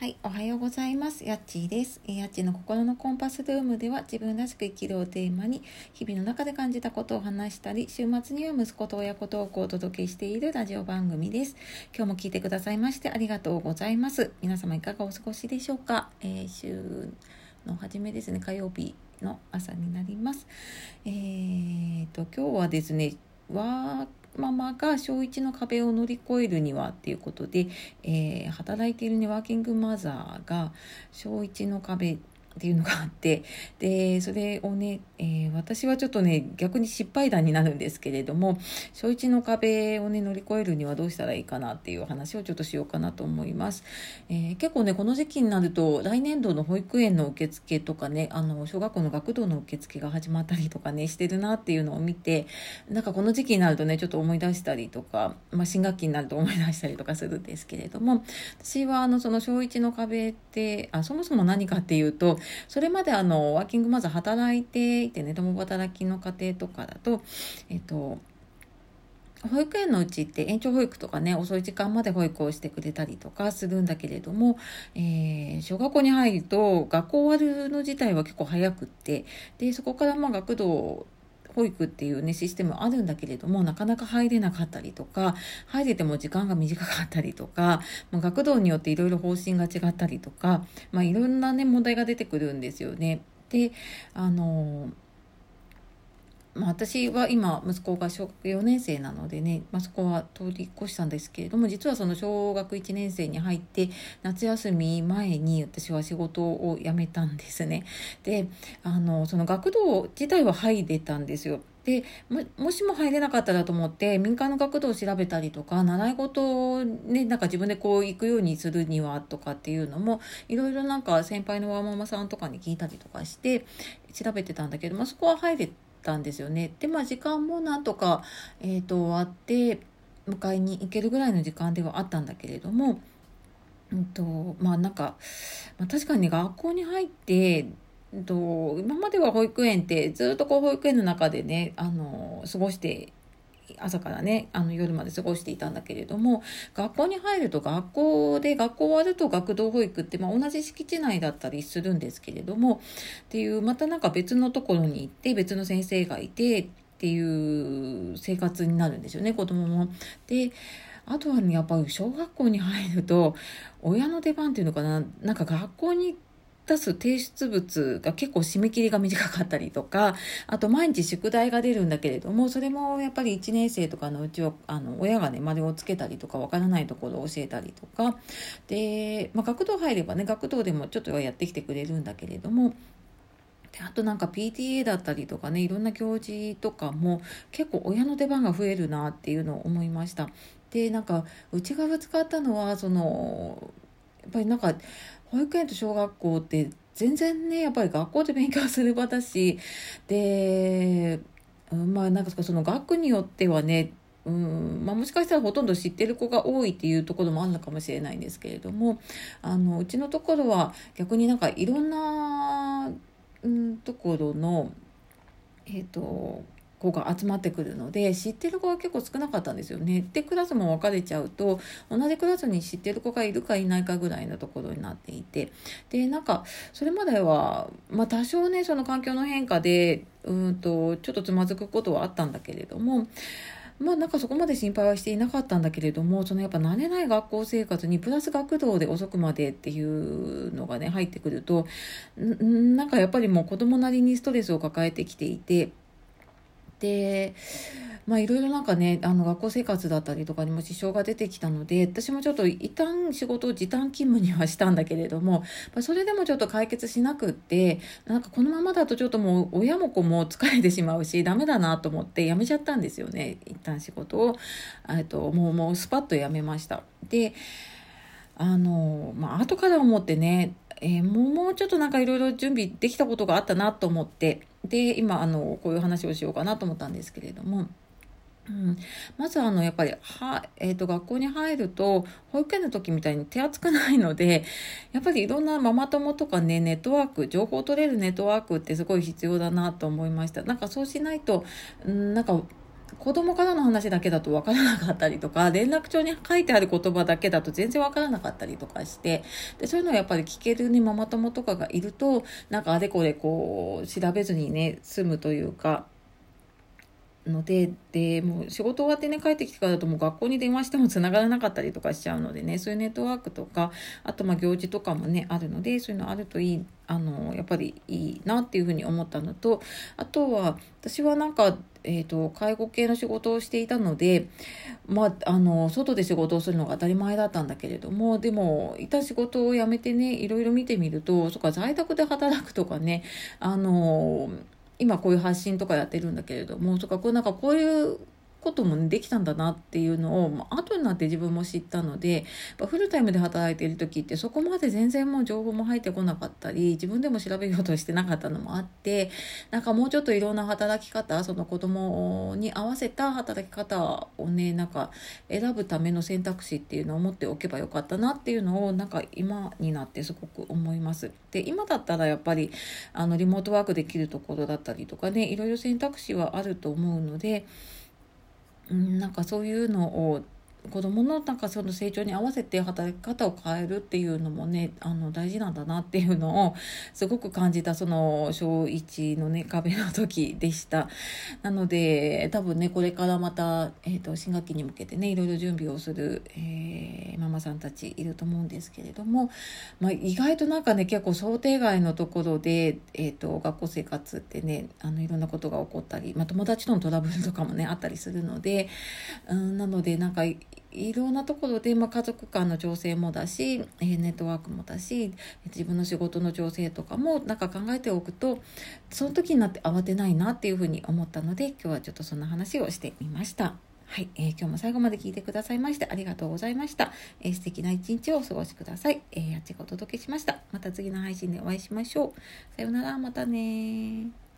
はい、おはようございます。やっちーです。やっちーの心のコンパスルームでは自分らしく生きるをテーマに日々の中で感じたことを話したり、週末には息子と親子トークをお届けしているラジオ番組です。今日も聞いてくださいましてありがとうございます。皆様いかがお過ごしでしょうか、えー、週の初めですね、火曜日の朝になります。えーと、今日はですね、ワーママが小1の壁を乗り越えるにはっていうことで、えー、働いているねワーキングマザーが小1の壁っていうのがあってでそれをね、えー、私はちょっとね逆に失敗談になるんですけれども小1の壁をね乗り越えるにはどうしたらいいかなっていう話をちょっとしようかなと思います、えー、結構ねこの時期になると来年度の保育園の受付とかねあの小学校の学童の受付が始まったりとかねしてるなっていうのを見てなんかこの時期になるとねちょっと思い出したりとか、まあ、新学期になると思い出したりとかするんですけれども私はあのその小1の壁ってあそもそも何かっていうとそれまであのワーキングマザー働いていてね共働きの家庭とかだとえっと保育園のうちって延長保育とかね遅い時間まで保育をしてくれたりとかするんだけれども、えー、小学校に入ると学校終わるの自体は結構早くってでそこからまあ学童保育っていうねシステムあるんだけれどもなかなか入れなかったりとか入れても時間が短かったりとか、ま、学童によっていろいろ方針が違ったりとか、まあ、いろんなね問題が出てくるんですよね。であのまあ、私は今息子が小学4年生なのでね、まあ、そこは通り越したんですけれども実はその小学1年生に入って夏休み前に私は仕事を辞めたんですね。であのその学童自体は入れたんですよ。でもしも入れなかったらと思って民間の学童を調べたりとか習い事をねなんか自分でこう行くようにするにはとかっていうのもいろいろなんか先輩のワーママさんとかに聞いたりとかして調べてたんだけど、まあ、そこは入れてたんですよね。でまあ時間もなんとか、えーと、終わって迎えに行けるぐらいの時間ではあったんだけれども、うんとまあなんか、まあ、確かに学校に入ってと今までは保育園ってずっとこう保育園の中でねあの過ごして朝からねあの夜まで過ごしていたんだけれども学校に入ると学校で学校終わると学童保育って、まあ、同じ敷地内だったりするんですけれどもっていうまたなんか別のところに行って別の先生がいてっていう生活になるんですよね子供も。であとはねやっぱり小学校に入ると親の出番っていうのかななんか学校に出す提出物が結構締め切りが短かったりとかあと毎日宿題が出るんだけれどもそれもやっぱり1年生とかのうちはあの親がね丸をつけたりとかわからないところを教えたりとかで、まあ、学童入ればね学童でもちょっとはやってきてくれるんだけれどもであとなんか PTA だったりとかねいろんな行事とかも結構親の出番が増えるなっていうのを思いました。でなんかうちがぶつかったのはそのやっぱりなんか保育園と小学校って全然ねやっぱり学校で勉強する場だしでまあなんかその学によってはねうんまあ、もしかしたらほとんど知ってる子が多いっていうところもあるのかもしれないんですけれどもあのうちのところは逆になんかいろんな、うん、ところのえっ、ー、と子が集まってくるので知ってる子が結構少なかったんですよね。でクラスも分かれちゃうと同じクラスに知ってる子がいるかいないかぐらいのところになっていてでなんかそれまでは、まあ、多少ねその環境の変化でうんとちょっとつまずくことはあったんだけれどもまあなんかそこまで心配はしていなかったんだけれどもそのやっぱ慣れない学校生活にプラス学童で遅くまでっていうのがね入ってくるとなんかやっぱりもう子供なりにストレスを抱えてきていてでまあいろいろなんかねあの学校生活だったりとかにも支障が出てきたので私もちょっと一旦仕事を時短勤務にはしたんだけれども、まあ、それでもちょっと解決しなくってなんかこのままだとちょっともう親も子も疲れてしまうしダメだなと思って辞めちゃったんですよね一旦仕事をともうもうスパッと辞めました。であのまあ後から思ってねえー、もうちょっとなんかいろいろ準備できたことがあったなと思ってで今あのこういう話をしようかなと思ったんですけれども。うん、まずあのやっぱりは、えーと、学校に入ると保育園の時みたいに手厚くないのでやっぱりいろんなママ友とかねネットワーク情報を取れるネットワークってすごい必要だなと思いましたなんかそうしないと、うん、なんか子供からの話だけだと分からなかったりとか 連絡帳に書いてある言葉だけだと全然分からなかったりとかしてでそういうのをやっぱり聞ける、ね、ママ友とかがいるとなんかあれこれこう調べずにね済むというか。のででもう仕事終わってね帰ってきてからだともう学校に電話しても繋がらなかったりとかしちゃうのでねそういうネットワークとかあとまあ行事とかもねあるのでそういうのあるといいあのやっぱりいいなっていうふうに思ったのとあとは私はなんか、えーと、介護系の仕事をしていたので、まあ、あの外で仕事をするのが当たり前だったんだけれどもでもいた仕事を辞めてねいろいろ見てみるとそっか在宅で働くとかねあの今こういう発信とかやってるんだけれどもとかこうなんかこういうことも、できたんだなっていうのを、まあ、後になって自分も知ったのでフルタイムで働いている時ってそこまで全然もう情報も入ってこなかったり自分でも調べようとしてなかったのもあってなんかもうちょっといろんな働き方その子供に合わせた働き方をねなんか選ぶための選択肢っていうのを持っておけばよかったなっていうのをなんか今になってすごく思います。で今だったらやっぱりあのリモートワークできるところだったりとかねいろいろ選択肢はあると思うので。うん、なんかそういうのを子どものなんかその成長に合わせて働き方を変えるっていうのもねあの大事なんだなっていうのをすごく感じたその小1のね壁の時でした。なので多分ねこれからまた、えーと、新学期に向けてねいろいろ準備をする、えー、ママさんたちいると思うんですけれども、まあ、意外となんかね結構想定外のところで、えーと、学校生活ってねあのいろんなことが起こったり、まあ、友達とのトラブルとかもねあったりするので、うん、なのでなんかいろんなところで、まあ、家族間の調整もだし、え、ネットワークもだし自分の仕事の調整とかもなんか考えておくとその時になって慌てないなっていうふうに思ったので今日はちょっとそんな話をしてみました。はい、えー、今日も最後まで聞いてくださいましてありがとうございました。えー、素敵な一日をお過ごしください。えー、あっちがお届けしました。また次の配信でお会いしましょう。さようなら、またね